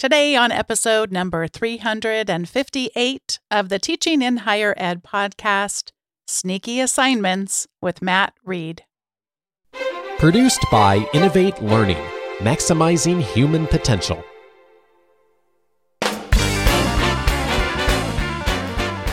Today, on episode number 358 of the Teaching in Higher Ed podcast, Sneaky Assignments with Matt Reed. Produced by Innovate Learning, maximizing human potential.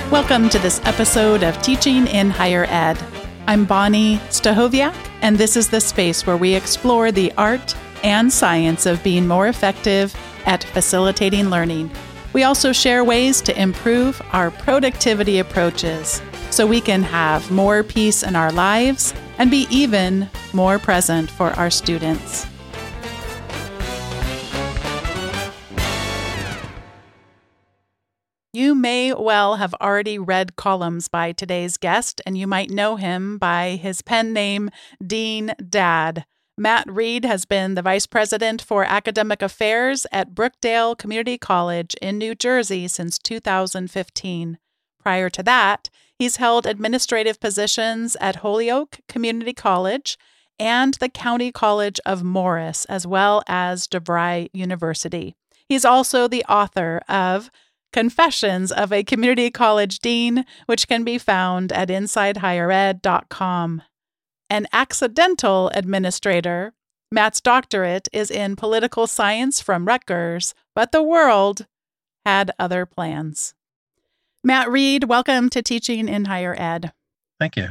Welcome to this episode of Teaching in Higher Ed. I'm Bonnie Stachowiak, and this is the space where we explore the art and science of being more effective at facilitating learning. We also share ways to improve our productivity approaches so we can have more peace in our lives and be even more present for our students. You may well have already read columns by today's guest, and you might know him by his pen name, Dean Dad. Matt Reed has been the Vice President for Academic Affairs at Brookdale Community College in New Jersey since 2015. Prior to that, he's held administrative positions at Holyoke Community College and the County College of Morris, as well as DeVry University. He's also the author of Confessions of a Community College Dean, which can be found at InsideHigherEd.com. An accidental administrator, Matt's doctorate is in political science from Rutgers, but the world had other plans. Matt Reed, welcome to Teaching in Higher Ed. Thank you.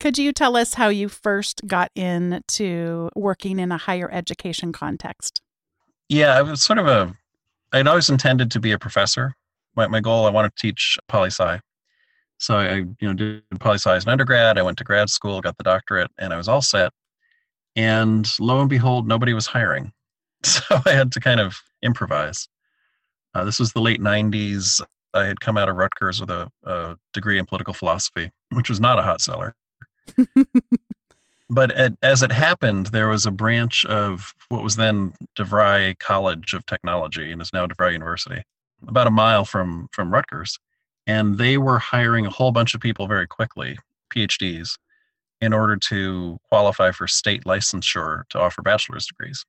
Could you tell us how you first got into working in a higher education context? Yeah, I was sort of a, I'd always intended to be a professor my, my goal, I wanted to teach poli sci. So I, you know, did poli sci as an undergrad. I went to grad school, got the doctorate, and I was all set. And lo and behold, nobody was hiring. So I had to kind of improvise. Uh, this was the late 90s. I had come out of Rutgers with a, a degree in political philosophy, which was not a hot seller. but at, as it happened, there was a branch of what was then DeVry College of Technology and is now DeVry University about a mile from from Rutgers, and they were hiring a whole bunch of people very quickly, PhDs, in order to qualify for state licensure to offer bachelor's degrees.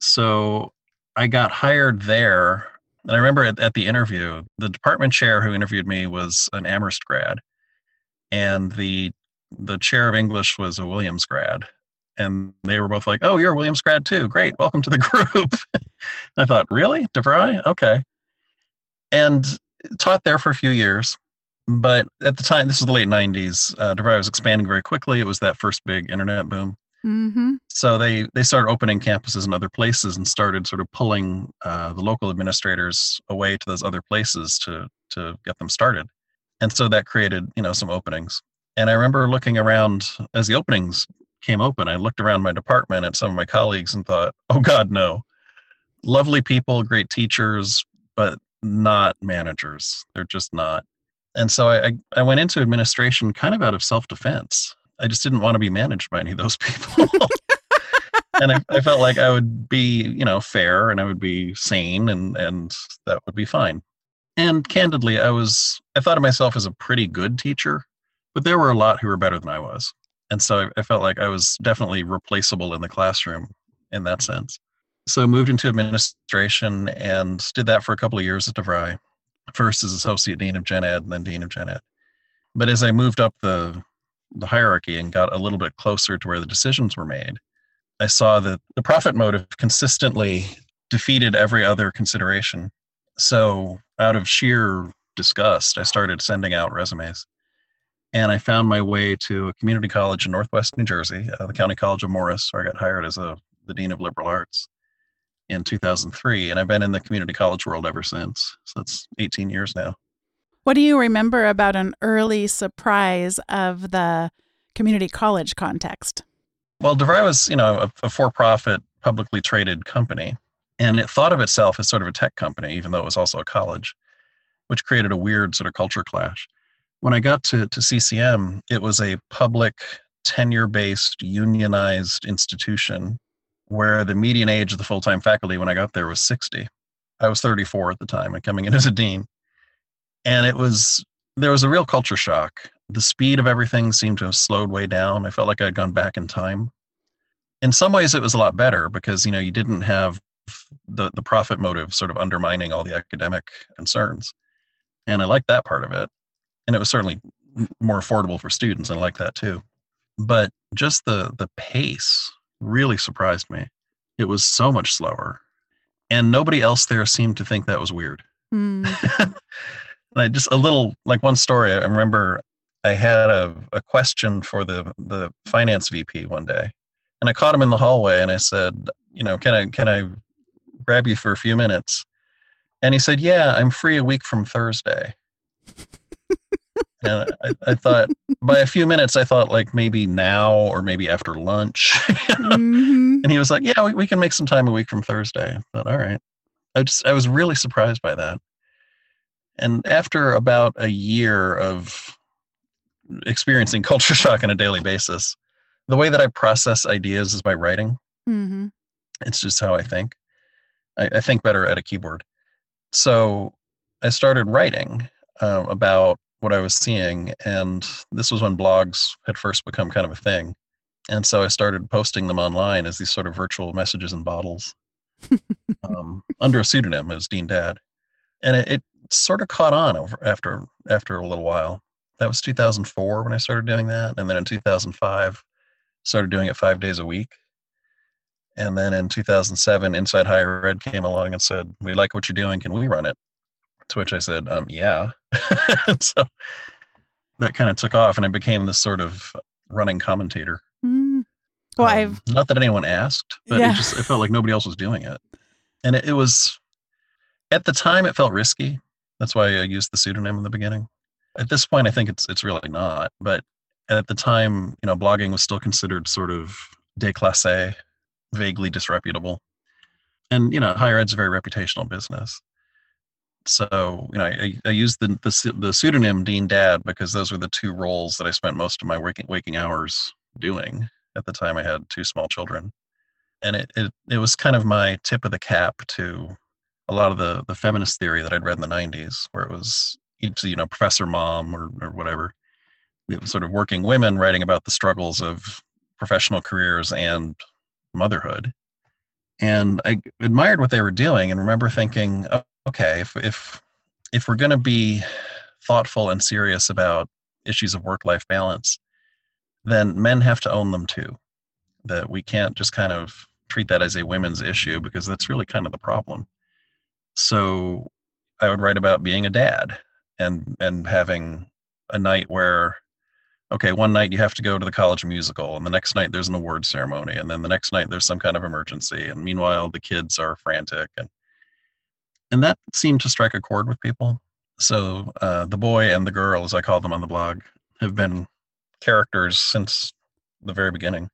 So I got hired there. And I remember at, at the interview, the department chair who interviewed me was an Amherst grad, and the the chair of English was a Williams grad. And they were both like, "Oh, you're a Williams grad too. Great, welcome to the group." I thought, "Really, DeVry? Okay." and taught there for a few years. But at the time, this was the late 90s, uh, DeVry was expanding very quickly. It was that first big internet boom. Mm-hmm. So they, they started opening campuses in other places and started sort of pulling uh, the local administrators away to those other places to, to get them started. And so that created, you know, some openings. And I remember looking around as the openings came open, I looked around my department at some of my colleagues and thought, oh God, no. Lovely people, great teachers, but not managers. They're just not. And so I, I went into administration kind of out of self defense. I just didn't want to be managed by any of those people. and I, I, felt like I would be, you know, fair and I would be sane and, and that would be fine. And candidly, I was, I thought of myself as a pretty good teacher, but there were a lot who were better than I was. And so I, I felt like I was definitely replaceable in the classroom in that sense so moved into administration and did that for a couple of years at DeVry. First as associate dean of gen ed and then dean of gen ed. But as I moved up the the hierarchy and got a little bit closer to where the decisions were made, I saw that the profit motive consistently defeated every other consideration. So out of sheer disgust, I started sending out resumes. And I found my way to a community college in Northwest New Jersey, uh, the County College of Morris, where I got hired as a the dean of liberal arts in 2003 and i've been in the community college world ever since. So that's 18 years now. What do you remember about an early surprise of the community college context? Well devry was you know a, a for-profit publicly traded company and it thought of itself as sort of a tech company even though it was also a college which created a weird sort of culture clash. When i got to, to ccm it was a public tenure-based unionized institution where the median age of the full time faculty when I got there was 60. I was 34 at the time and coming in as a dean. And it was, there was a real culture shock. The speed of everything seemed to have slowed way down. I felt like I'd gone back in time. In some ways, it was a lot better because, you know, you didn't have the the profit motive sort of undermining all the academic concerns, and I liked that part of it, and it was certainly more affordable for students. I like that too, but just the the pace really surprised me. It was so much slower, and nobody else there seemed to think that was weird. Mm. I just a little like one story. I remember I had a, a question for the the finance VP one day, and I caught him in the hallway, and I said, you know, can I can I grab you for a few minutes? And he said, yeah, I'm free a week from Thursday. And I, I, thought by a few minutes, I thought like maybe now or maybe after lunch. mm-hmm. And he was like, yeah, we, we can make some time a week from Thursday. But all right. I just I was really surprised by that. And after about a year of experiencing culture shock on a daily basis, the way that I process ideas is by writing. Mm-hmm. It's just how I think. I, I, think better at a keyboard. So I started writing uh, about what I was seeing, and this was when blogs had first become kind of a thing. And so I started posting them online as these sort of virtual messages in bottles um, under a pseudonym as Dean Dad. And it, it sort of caught on over after after a little while. That was 2004 when I started doing that, and then in 2005, started doing it five days a week. And then in 2007, Inside Higher Ed came along and said, "We like what you're doing. Can we run it?" To which I said, um, "Yeah." so that kind of took off, and I became this sort of running commentator. Mm. Well, um, I've not that anyone asked, but yeah. it just it felt like nobody else was doing it, and it, it was at the time it felt risky that's why I used the pseudonym in the beginning. At this point, I think it's it's really not. But at the time, you know, blogging was still considered sort of déclassé, vaguely disreputable, and you know, higher ed's a very reputational business. So you know, I, I used the, the the pseudonym Dean Dad because those were the two roles that I spent most of my waking waking hours doing. At the time, I had two small children, and it, it it was kind of my tip of the cap to a lot of the the feminist theory that I'd read in the '90s, where it was you know Professor Mom or or whatever, sort of working women writing about the struggles of professional careers and motherhood. And I admired what they were doing, and remember thinking, oh, okay, if if if we're going to be thoughtful and serious about issues of work life balance, then men have to own them too. That we can't just kind of treat that as a women's issue because that's really kind of the problem. So I would write about being a dad and and having a night where okay, one night you have to go to the college musical, and the next night there's an award ceremony, and then the next night there's some kind of emergency, and meanwhile the kids are frantic, and and that seemed to strike a chord with people. So uh, the boy and the girl, as I call them on the blog, have been characters since the very beginning.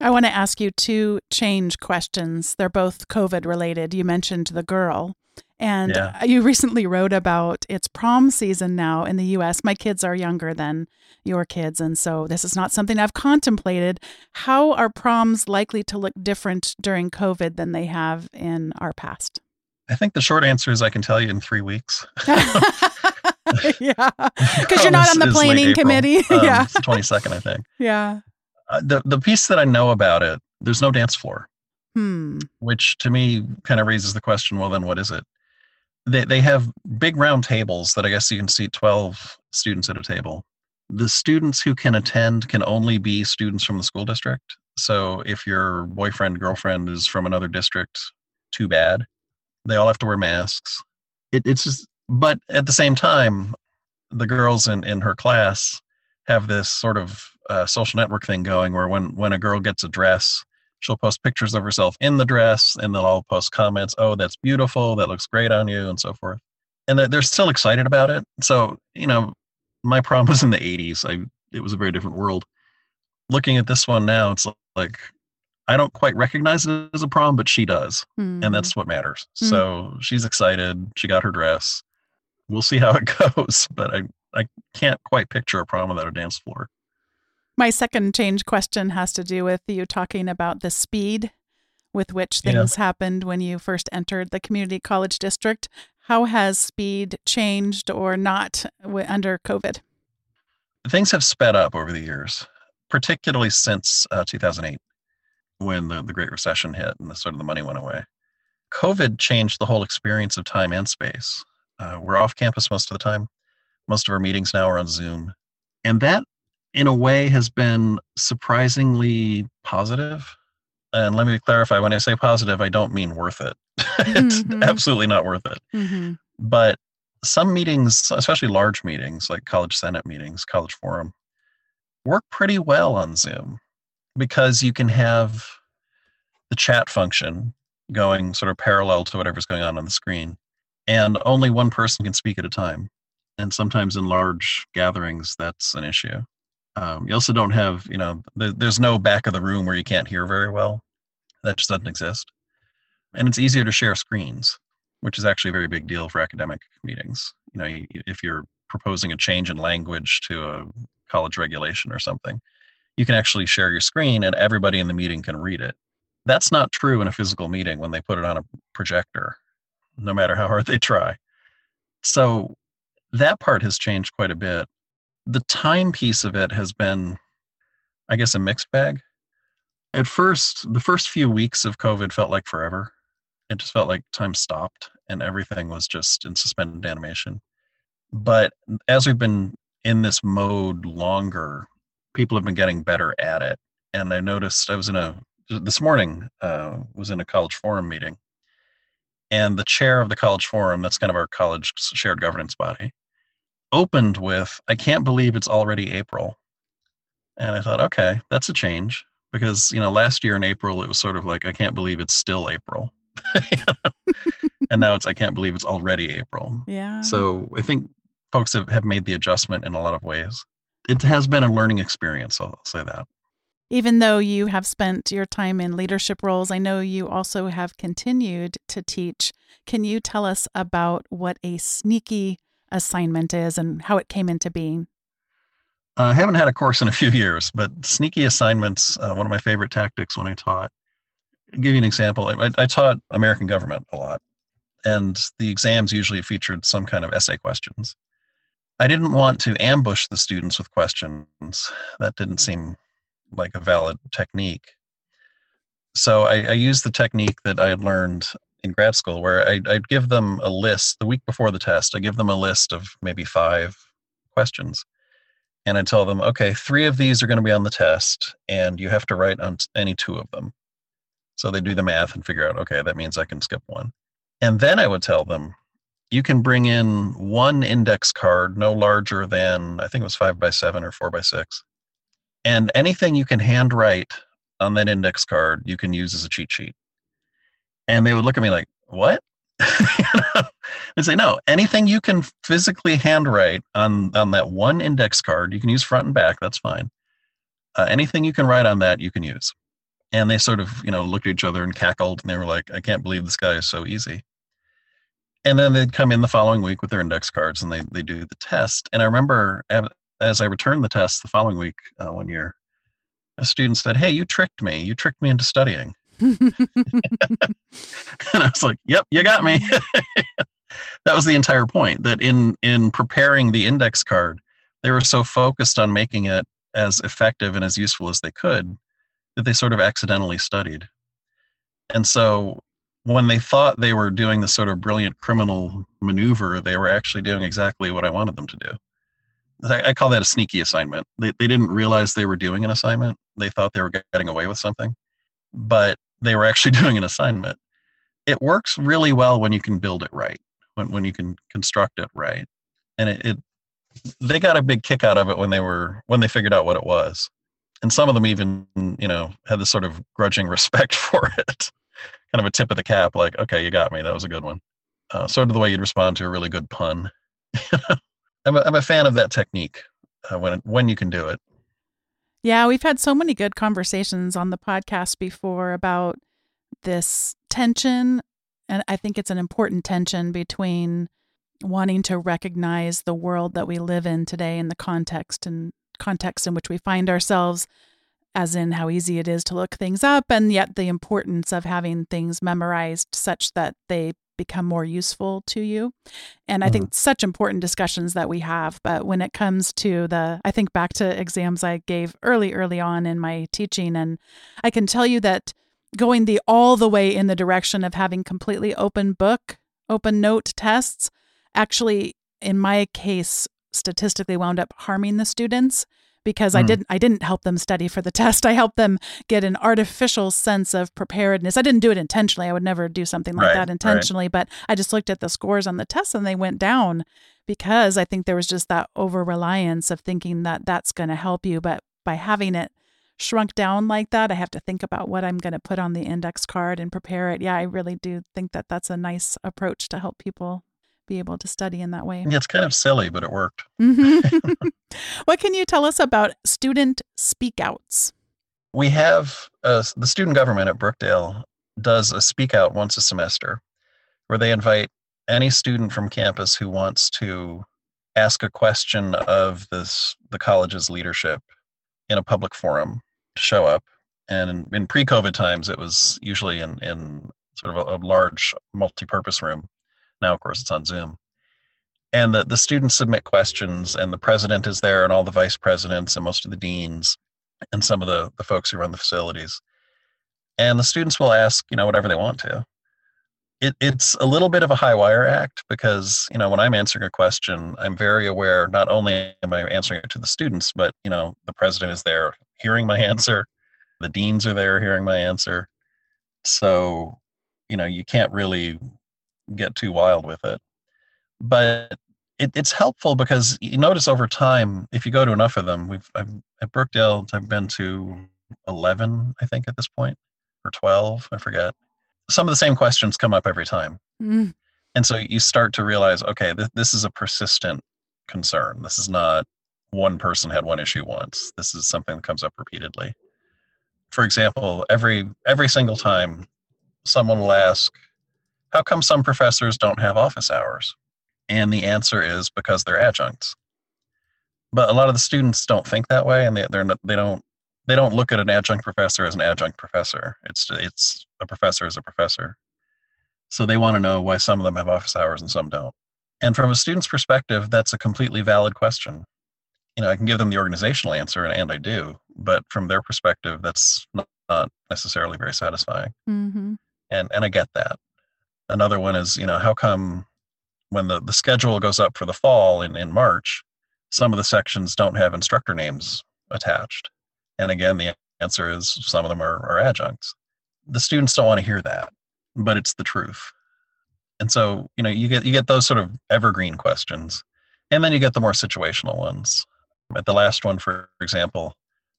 I want to ask you two change questions. They're both COVID related. You mentioned the girl. And yeah. you recently wrote about it's prom season now in the US. My kids are younger than your kids, and so this is not something I've contemplated. How are proms likely to look different during COVID than they have in our past? I think the short answer is I can tell you in three weeks. yeah, because you're not on the planning committee. Um, yeah, it's the 22nd, I think. Yeah. Uh, the the piece that I know about it, there's no dance floor. Hmm. Which to me kind of raises the question well, then what is it? they, they have big round tables that I guess you can seat 12 students at a table. The students who can attend can only be students from the school district. So if your boyfriend, girlfriend is from another district, too bad. They all have to wear masks. It, it's just, but at the same time, the girls in, in her class have this sort of uh, social network thing going where when, when a girl gets a dress, she'll post pictures of herself in the dress and they'll all post comments oh that's beautiful. That looks great on you and so forth. And they're, still excited about it. So you know my prom was in the 80s i it was a very different world. Looking at this one now it's like i don't quite recognize it as a prom but she does mm. and hmm. that's what matters mm. so she's excited she got her dress we'll see how it goes but i i can't quite picture a prom without a dance floor my second change question has to do with you talking about the speed with which things yeah. happened when you first entered the community college district. How has speed changed or not under COVID? Things have sped up over the years, particularly since uh, 2008 when the, the Great Recession hit and the sort of the money went away. COVID changed the whole experience of time and space. Uh, we're off campus most of the time. Most of our meetings now are on Zoom. And that, in a way, has been surprisingly positive. And let me clarify when I say positive, I don't mean worth it. it's mm-hmm. absolutely not worth it. Mm-hmm. But some meetings, especially large meetings like college senate meetings, college forum, work pretty well on Zoom because you can have the chat function going sort of parallel to whatever's going on on the screen. And only one person can speak at a time. And sometimes in large gatherings, that's an issue. Um, you also don't have, you know, there, there's no back of the room where you can't hear very well. That just doesn't exist. And it's easier to share screens, which is actually a very big deal for academic meetings. You know, if you're proposing a change in language to a college regulation or something, you can actually share your screen and everybody in the meeting can read it. That's not true in a physical meeting when they put it on a projector, no matter how hard they try. So that part has changed quite a bit. The time piece of it has been, I guess, a mixed bag. At first, the first few weeks of COVID felt like forever. It just felt like time stopped and everything was just in suspended animation. But as we've been in this mode longer, people have been getting better at it. And I noticed I was in a this morning uh, was in a college forum meeting, and the chair of the college forum, that's kind of our college shared governance body, opened with, "I can't believe it's already April," and I thought, okay, that's a change because you know last year in April it was sort of like, "I can't believe it's still April." and now it's I can't believe it's already April. Yeah. So I think folks have, have made the adjustment in a lot of ways. It has been a learning experience, I'll say that. Even though you have spent your time in leadership roles, I know you also have continued to teach. Can you tell us about what a sneaky assignment is and how it came into being? I haven't had a course in a few years, but sneaky assignments, uh, one of my favorite tactics when I taught. I'll give you an example. I, I taught American government a lot, and the exams usually featured some kind of essay questions. I didn't want to ambush the students with questions. That didn't seem like a valid technique. So I, I used the technique that I had learned in grad school where I'd, I'd give them a list the week before the test. I give them a list of maybe five questions. And I tell them, okay, three of these are going to be on the test, and you have to write on any two of them. So they do the math and figure out, okay, that means I can skip one. And then I would tell them, you can bring in one index card no larger than, I think it was five by seven or four by six. And anything you can handwrite on that index card, you can use as a cheat sheet. And they would look at me like, what? and say, no, anything you can physically handwrite on, on that one index card, you can use front and back, that's fine. Uh, anything you can write on that, you can use. And they sort of, you know, looked at each other and cackled, and they were like, I can't believe this guy is so easy. And then they'd come in the following week with their index cards and they, they do the test. And I remember as I returned the test the following week, uh, one year, a student said, Hey, you tricked me. You tricked me into studying. and I was like, Yep, you got me. that was the entire point that in in preparing the index card, they were so focused on making it as effective and as useful as they could that they sort of accidentally studied. And so when they thought they were doing this sort of brilliant criminal maneuver, they were actually doing exactly what I wanted them to do. I, call that a sneaky assignment. They, they didn't realize they were doing an assignment. They thought they were getting away with something, but they were actually doing an assignment. It works really well when you can build it right, when, when you can construct it right. And it, it they got a big kick out of it when they were when they figured out what it was. And some of them even, you know, had this sort of grudging respect for it. Kind of a tip of the cap, like, okay, you got me. That was a good one. Uh, sort of the way you'd respond to a really good pun. I'm a, I'm a fan of that technique uh, when when you can do it. Yeah, we've had so many good conversations on the podcast before about this tension, and I think it's an important tension between wanting to recognize the world that we live in today and the context and context in which we find ourselves as in how easy it is to look things up and yet the importance of having things memorized such that they become more useful to you. And I think mm-hmm. such important discussions that we have. But when it comes to the, I think back to exams I gave early, early on in my teaching, and I can tell you that going the all the way in the direction of having completely open book, open note tests actually in my case statistically wound up harming the students because mm. I didn't I didn't help them study for the test. I helped them get an artificial sense of preparedness. I didn't do it intentionally. I would never do something like right, that intentionally, right. but I just looked at the scores on the test and they went down because I think there was just that over reliance of thinking that that's going to help you, but by having it shrunk down like that, I have to think about what I'm going to put on the index card and prepare it. Yeah, I really do think that that's a nice approach to help people be able to study in that way. Yeah, it's kind of silly, but it worked. Mm-hmm. what can you tell us about student speakouts? We have uh, the student government at Brookdale does a speak out once a semester where they invite any student from campus who wants to ask a question of this the college's leadership in a public forum to show up. And in, in pre-COVID times, it was usually in, in sort of a, a large multi-purpose room. Now, of course, it's on Zoom. And the, the students submit questions, and the president is there, and all the vice presidents, and most of the deans, and some of the, the folks who run the facilities. And the students will ask, you know, whatever they want to. It, it's a little bit of a high wire act because, you know, when I'm answering a question, I'm very aware not only am I answering it to the students, but, you know, the president is there hearing my answer, the deans are there hearing my answer. So, you know, you can't really get too wild with it. But it, it's helpful because you notice over time, if you go to enough of them, we've I've, at Brookdale, I've been to eleven, I think, at this point, or twelve, I forget. Some of the same questions come up every time, mm. and so you start to realize, okay, th- this is a persistent concern. This is not one person had one issue once. This is something that comes up repeatedly. For example, every every single time someone will ask, how come some professors don't have office hours? And the answer is because they're adjuncts. But a lot of the students don't think that way, and they they're not, they don't they don't look at an adjunct professor as an adjunct professor. It's it's a professor as a professor. So they want to know why some of them have office hours and some don't. And from a student's perspective, that's a completely valid question. You know, I can give them the organizational answer, and, and I do, but from their perspective, that's not, not necessarily very satisfying. Mm-hmm. And and I get that another one is you know how come when the, the schedule goes up for the fall in, in march some of the sections don't have instructor names attached? And again the answer is some of them are, are adjuncts. The students don't want to hear that but it's the truth. And so you know you get you get those sort of evergreen questions and then you get the more situational ones. At the last one for example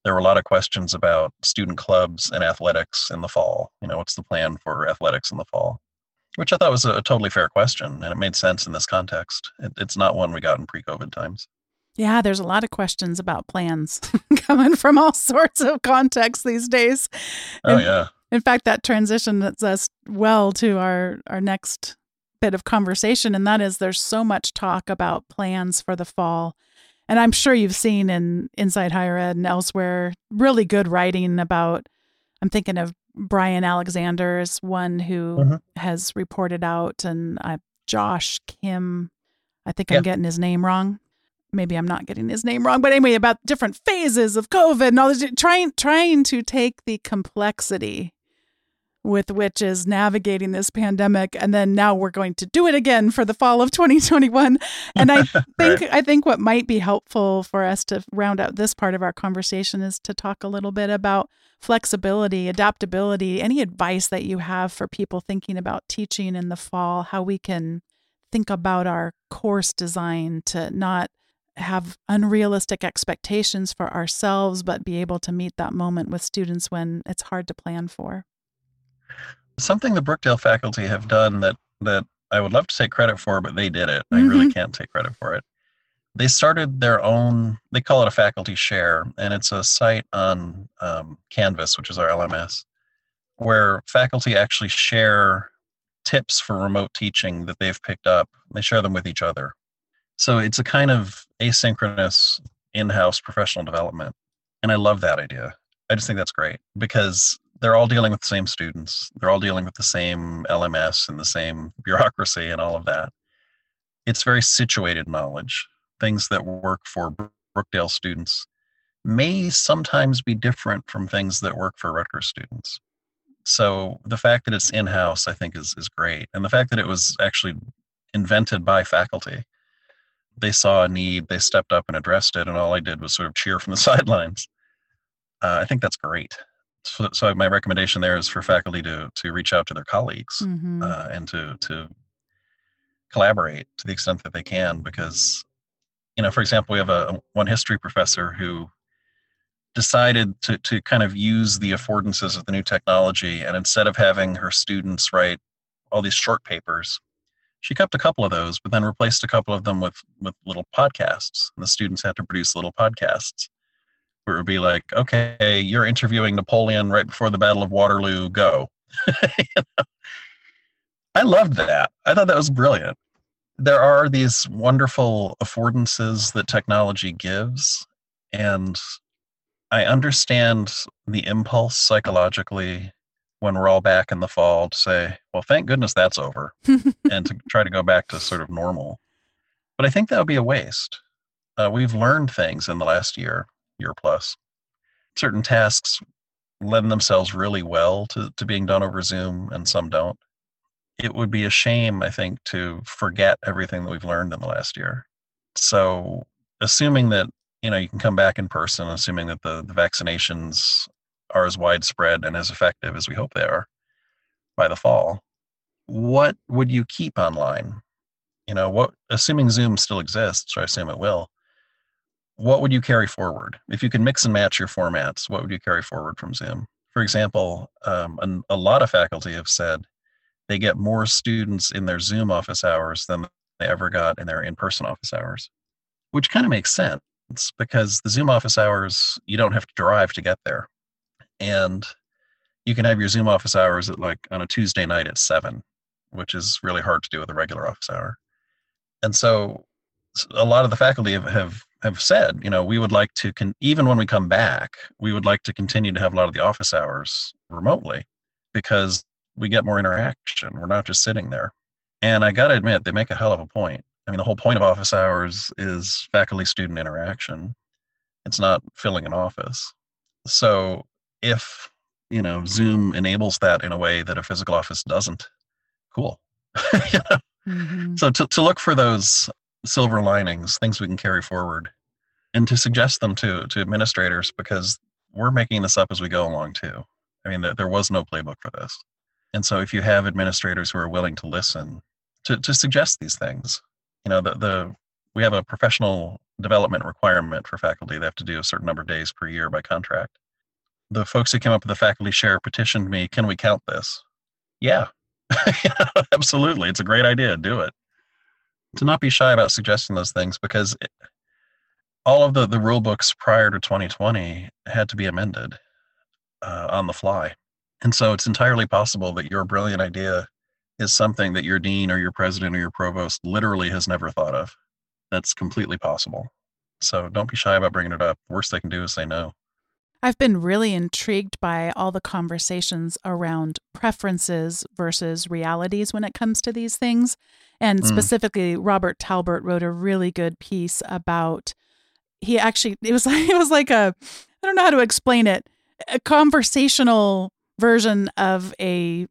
there were a lot of questions about student clubs and athletics in the fall. You know what's the plan for athletics in the fall which I thought was a totally fair question, and it made sense in this context. It, it's not one we got in pre-COVID times. Yeah, there's a lot of questions about plans coming from all sorts of contexts these days. Oh in, yeah. In fact, that transitions us well to our our next bit of conversation, and that is there's so much talk about plans for the fall. And I'm sure you've seen in Inside Higher Ed and elsewhere really good writing about I'm thinking of Bryan Alexander is one who mm-hmm. has reported out, and uh, Josh Kim. I think I'm getting his name wrong. Maybe I'm not getting his name wrong, but anyway, about different phases of COVID and all this, trying trying to take the complexity with which is navigating this pandemic and then now we're going to do it again for the fall of 2021 and i think right. i think what might be helpful for us to round out this part of our conversation is to talk a little bit about flexibility, adaptability, any advice that you have for people thinking about teaching in the fall, how we can think about our course design to not have unrealistic expectations for ourselves, but be able to meet that moment with students when it's hard to plan for. Something the Brookdale faculty have done that that I would love to take credit for, but they did it. Mm-hmm. I really mm-hmm. can't take credit for it they started their own they call it a faculty share and it's a site on um, canvas which is our lms where faculty actually share tips for remote teaching that they've picked up they share them with each other so it's a kind of asynchronous in-house professional development and i love that idea i just think that's great because they're all dealing with the same students they're all dealing with the same lms and the same bureaucracy and all of that it's very situated knowledge things that work for Brookdale students may sometimes be different from things that work for Rutgers students. So the fact that it's in house, I think, is is great, and the fact that it was actually invented by faculty. They saw a need, they stepped up and addressed it, and all I did was sort of cheer from the sidelines. Uh, I think that's great. So, so, my recommendation there is for faculty to to reach out to their colleagues mm-hmm. uh, and to to collaborate to the extent that they can, because you know, for example, we have a one history professor who decided to to kind of use the affordances of the new technology, and instead of having her students write all these short papers, she kept a couple of those, but then replaced a couple of them with with little podcasts, and the students had to produce little podcasts where it would be like, okay, you're interviewing Napoleon right before the Battle of Waterloo. Go. you know? I loved that. I thought that was brilliant. There are these wonderful affordances that technology gives, and I understand the impulse psychologically when we're all back in the fall to say, well, thank goodness that's over and to try to go back to sort of normal. But I think that would be a waste. Uh, we've learned things in the last year, year plus. Certain tasks lend themselves really well to, to being done over Zoom and some don't. It would be a shame, I think, to forget everything that we've learned in the last year. So, assuming that you know you can come back in person, assuming that the, the vaccinations are as widespread and as effective as we hope they are by the fall, what would you keep online? You know, what assuming Zoom still exists, or I assume it will, what would you carry forward? If you could mix and match your formats, what would you carry forward from Zoom? For example, um, a lot of faculty have said they get more students in their Zoom office hours than they ever got in their in person office hours, which kind of makes sense because the Zoom office hours, you don't have to drive to get there and you can have your Zoom office hours at like on a Tuesday night at seven, which is really hard to do with a regular office hour. And so a lot of the faculty have, have, have said, you know, we would like to, con- even when we come back, we would like to continue to have a lot of the office hours remotely because we get more interaction. We're not just sitting there. And I got to admit, they make a hell of a point. I mean, the whole point of office hours is faculty student interaction. It's not filling an office. So if you know zoom enables that in a way that a physical office doesn't cool mm-hmm. so to, to look for those silver linings things we can carry forward and to suggest them to to administrators because we're making this up as we go along too i mean there was no playbook for this and so if you have administrators who are willing to listen to, to suggest these things you know the, the we have a professional development requirement for faculty they have to do a certain number of days per year by contract the folks who came up with the faculty share petitioned me, can we count this? Yeah, absolutely. It's a great idea. Do it. To not be shy about suggesting those things because it, all of the, the rule books prior to 2020 had to be amended uh, on the fly. And so it's entirely possible that your brilliant idea is something that your dean or your president or your provost literally has never thought of. That's completely possible. So don't be shy about bringing it up. worst they can do is say no. I've been really intrigued by all the conversations around preferences versus realities when it comes to these things. And mm. specifically, Robert Talbert wrote a really good piece about he actually it was like it was like a I don't know how to explain it, a conversational version of a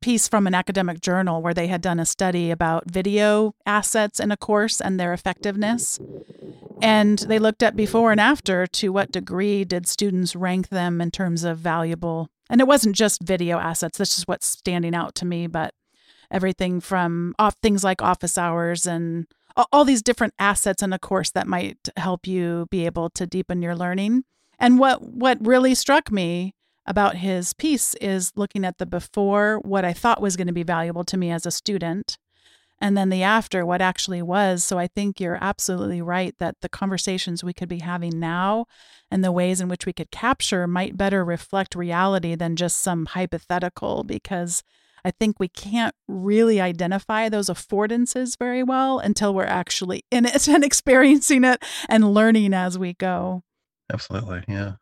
piece from an academic journal where they had done a study about video assets in a course and their effectiveness. And they looked at before and after to what degree did students rank them in terms of valuable. And it wasn't just video assets, this is what's standing out to me, but everything from off things like office hours and all these different assets in a course that might help you be able to deepen your learning. And what what really struck me about his piece is looking at the before, what I thought was going to be valuable to me as a student, and then the after, what actually was. So I think you're absolutely right that the conversations we could be having now and the ways in which we could capture might better reflect reality than just some hypothetical, because I think we can't really identify those affordances very well until we're actually in it and experiencing it and learning as we go. Absolutely. Yeah.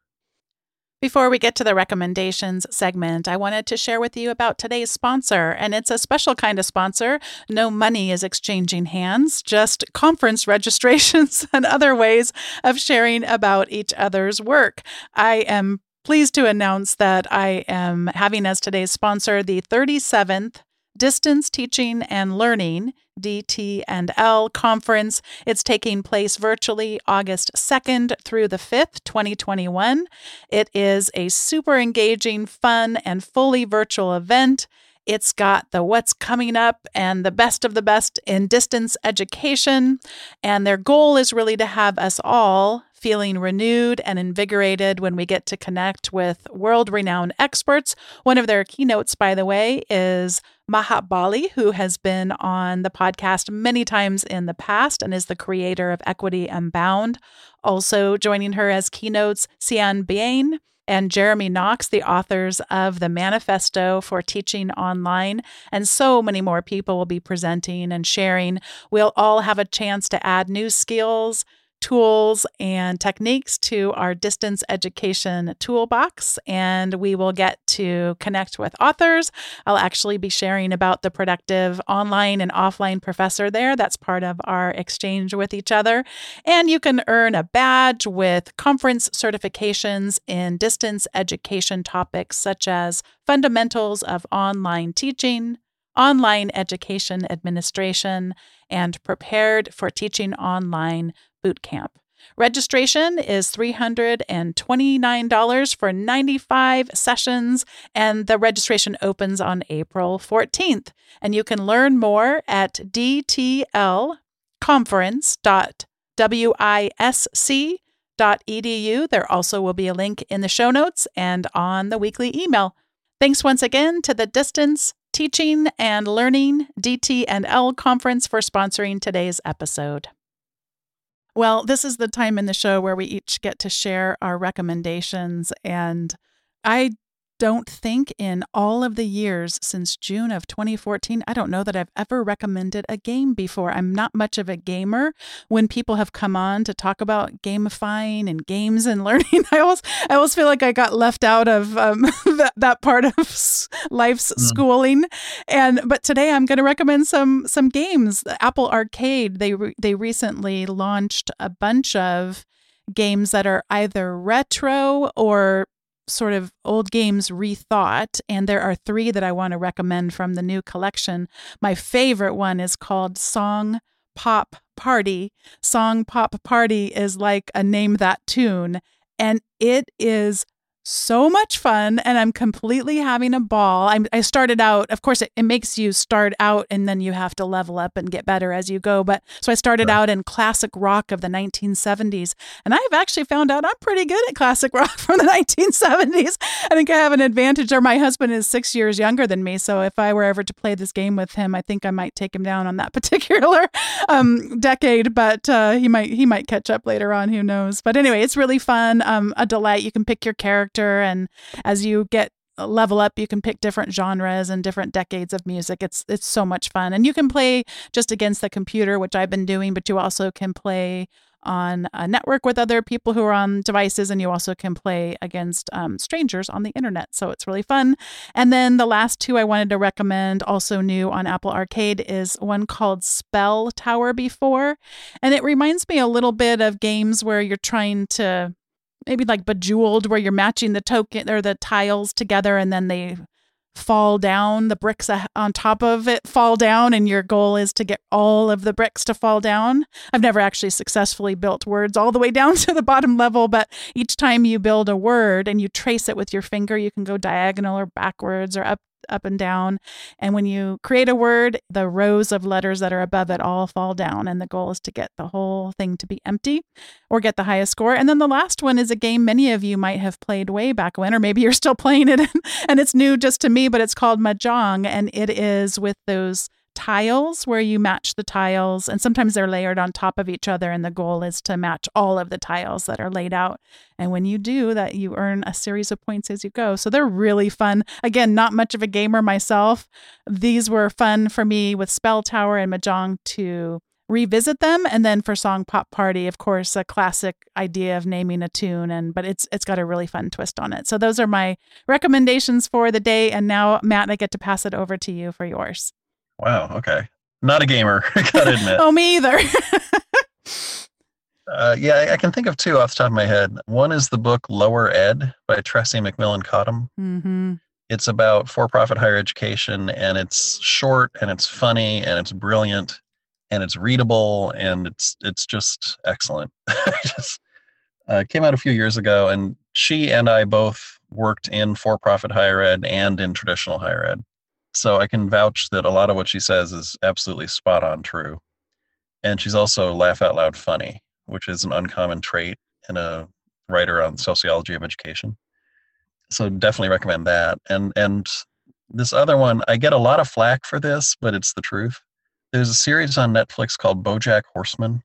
Before we get to the recommendations segment, I wanted to share with you about today's sponsor, and it's a special kind of sponsor. No money is exchanging hands, just conference registrations and other ways of sharing about each other's work. I am pleased to announce that I am having as today's sponsor the 37th Distance Teaching and Learning DT&L conference. It's taking place virtually August 2nd through the 5th, 2021. It is a super engaging, fun, and fully virtual event. It's got the what's coming up and the best of the best in distance education. And their goal is really to have us all feeling renewed and invigorated when we get to connect with world renowned experts. One of their keynotes, by the way, is Maha Bali, who has been on the podcast many times in the past and is the creator of Equity Unbound. Also joining her as keynotes, Sian Bayne and Jeremy Knox, the authors of the Manifesto for Teaching Online. And so many more people will be presenting and sharing. We'll all have a chance to add new skills, tools and techniques to our distance education toolbox, and we will get to connect with authors. I'll actually be sharing about the productive online and offline professor there. That's part of our exchange with each other. And you can earn a badge with conference certifications in distance education topics such as fundamentals of online teaching, online education administration, and prepared for teaching online boot camp. Registration is $329 for 95 sessions, and the registration opens on April 14th. And you can learn more at dtlconference.wisc.edu. There also will be a link in the show notes and on the weekly email. Thanks once again to the Distance Teaching and Learning DT and L conference for sponsoring today's episode. Well, this is the time in the show where we each get to share our recommendations. And I don't think in all of the years since June of 2014, I don't know that I've ever recommended a game before. I'm not much of a gamer. When people have come on to talk about gamifying and games and learning, I always, I always feel like I got left out of um, that, that part of life's mm. schooling. And but today I'm going to recommend some some games. Apple Arcade they re- they recently launched a bunch of games that are either retro or sort of old games rethought. And there are three that I want to recommend from the new collection. My favorite one is called Song Pop Party. Song Pop Party is like a name that tune. And it is so much fun and I'm completely having a ball. I'm, i started out, of course, it, it, makes you start out and then you have to level up and get better as you go. But so I started right. out in classic rock of the 1970s. And I've actually found out I'm pretty good at classic rock from the 1970s. I think I have an advantage, or my husband is six years younger than me. So if I were ever to play this game with him, I think I might take him down on that particular um, decade. But uh, he might he might catch up later on. Who knows? But anyway, it's really fun. Um, a delight. You can pick your character character. And as you get level up you can pick different genres and different decades of music. It's it's so much fun. And you can play just against the computer which i've been doing but you also can play on a network with other people who are on devices and you also can play against um, strangers on the internet. So it's really fun. And then the last two i wanted to recommend also new on apple arcade is one called spell tower before. And it reminds me a little bit of games where you're trying to maybe like bejeweled where you're matching the token or the tiles together and then they fall down the bricks on top of it fall down and your goal is to get all of the bricks to fall down? I've never actually successfully built words all the way down to the bottom level but each time you build a word and you trace it with your finger you can go diagonal or backwards or up up and down. And when you create a word, the rows of letters that are above it all fall down. And the goal is to get the whole thing to be empty or get the highest score. And then the last one is a game many of you might have played way back when, or maybe you're still playing it and it's new just to me, but it's called Mahjong. And it is with those tiles where you match the tiles and sometimes they're layered on top of each other and the goal is to match all of the tiles that are laid out. And when you do that you earn a series of points as you go. So they're really fun. Again not much of a gamer myself. These were fun for me with spell tower and mahjong to revisit them and then for song pop party of course a classic idea of naming a tune and but it's it's got a really fun twist on it. So those are my recommendations for the day and now matt i get to pass it over to you for yours Wow. Okay. Not a gamer. gotta admit. oh, me either. Uh, yeah, I, can think of two off the top of my head. One is the book Lower Ed by Tressie McMillan Cottom. Mm-hmm. It's about for profit higher education, and it's short and it's funny and it's brilliant and it's readable and it's it's just excellent. just uh, came out a few years ago, and she and I both worked in for profit higher ed and in traditional higher ed. So I can vouch that a lot of what she says is absolutely spot on true. And she's also laugh out loud funny, which is an uncommon trait in a writer on sociology of education. So definitely recommend that. And and this other one, I get a lot of flack for this, but it's the truth. There's a series on Netflix called BoJack Horseman.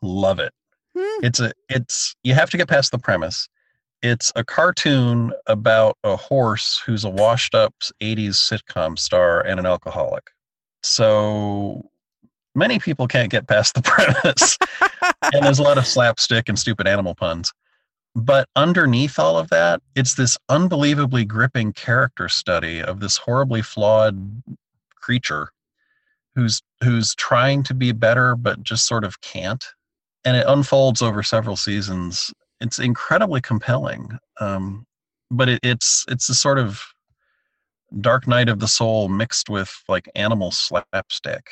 Love it. Hmm. It's a it's you have to get past the premise. It's a cartoon about a horse who's a washed up 80s sitcom star and an alcoholic. So many people can't get past the premise. and there's a lot of slapstick and stupid animal puns. But underneath all of that, it's this unbelievably gripping character study of this horribly flawed creature who's who's trying to be better but just sort of can't. And it unfolds over several seasons. It's incredibly compelling. Um, but it, it's it's a sort of dark night of the soul mixed with like animal slapstick.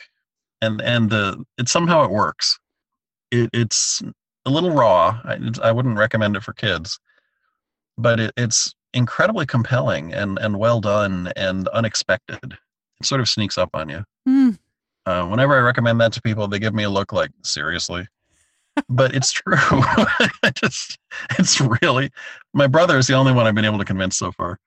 And and the it somehow it works. It, it's a little raw. I, I wouldn't recommend it for kids, but it, it's incredibly compelling and, and well done and unexpected. It sort of sneaks up on you. Mm. Uh, whenever I recommend that to people, they give me a look like, seriously? But it's true. just, it's really, my brother is the only one I've been able to convince so far.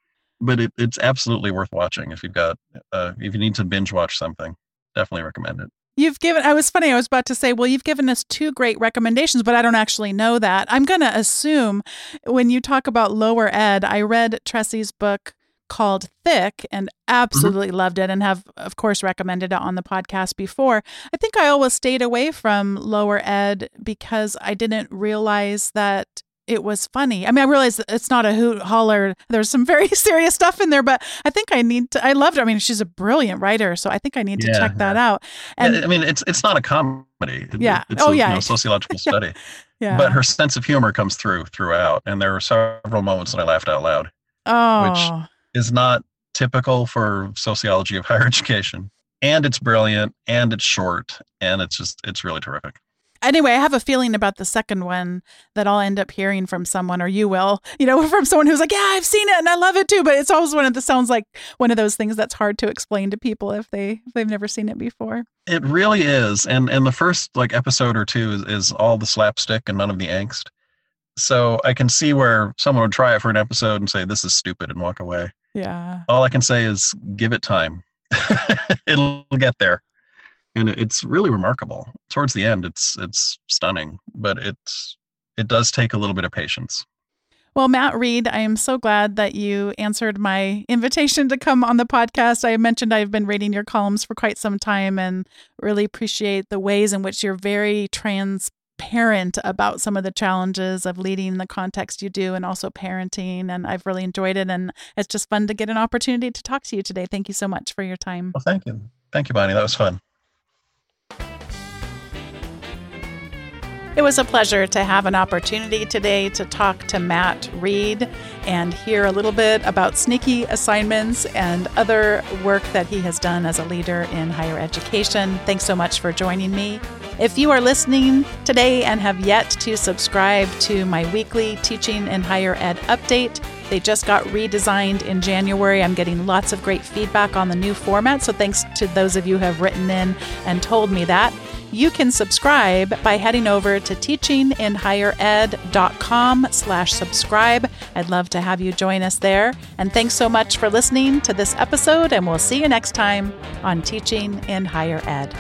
But it, it's absolutely worth watching if you've got, uh, if you need to binge watch something. Definitely recommend it. You've given, I was funny. I was about to say, well, you've given us two great recommendations, but I don't actually know that. I'm going to assume when you talk about lower ed, I read Tressie's book called Thick and absolutely mm-hmm. loved it and have, of course, recommended it on the podcast before. I think I always stayed away from lower ed because I didn't realize that it was funny. I mean, I realize it's not a hoot holler. There's some very serious stuff in there, but I think I need to. I loved her. I mean, she's a brilliant writer, so I think I need to yeah, check that out. And I mean, it's it's not a comedy. Yeah. It's oh a, yeah. You know, sociological study. yeah. But her sense of humor comes through throughout, and there were several moments that I laughed out loud. Oh. Which is not typical for sociology of higher education. And it's brilliant, and it's short, and it's just it's really terrific anyway, I have a feeling about the second one that I'll end up hearing from someone, or you will, you know, from someone who's like, "Yeah, I've seen it and I love it too." But it's always one of the sounds like one of those things that's hard to explain to people if they if they've never seen it before. It really is, and and the first like episode or two is, is all the slapstick and none of the angst. So I can see where someone would try it for an episode and say, "This is stupid," and walk away. Yeah. All I can say is give it time. It'll get there and it's really remarkable. Towards the end, it's it's stunning, but it's it does take a little bit of patience. Well, Matt Reed, I am so glad that you answered my invitation to come on the podcast. I mentioned I've been reading your columns for quite some time and really appreciate the ways in which you're very transparent about some of the challenges of leading the context you do and also parenting. And I've really enjoyed it. And it's just fun to get an opportunity to talk to you today. Thank you so much for your time. Well, thank you. Thank you, Bonnie. That was fun. It was a pleasure to have an opportunity today to talk to Matt Reed and hear a little bit about sneaky assignments and other work that he has done as a leader in higher education. Thanks so much for joining me. If you are listening today and have yet to subscribe to my weekly Teaching in Higher Ed update, they just got redesigned in January. I'm getting lots of great feedback on the new format, so thanks to those of you who have written in and told me that. You can subscribe by heading over to teachinginhighered.com slash subscribe. I'd love to have you join us there. And thanks so much for listening to this episode, and we'll see you next time on Teaching in Higher Ed.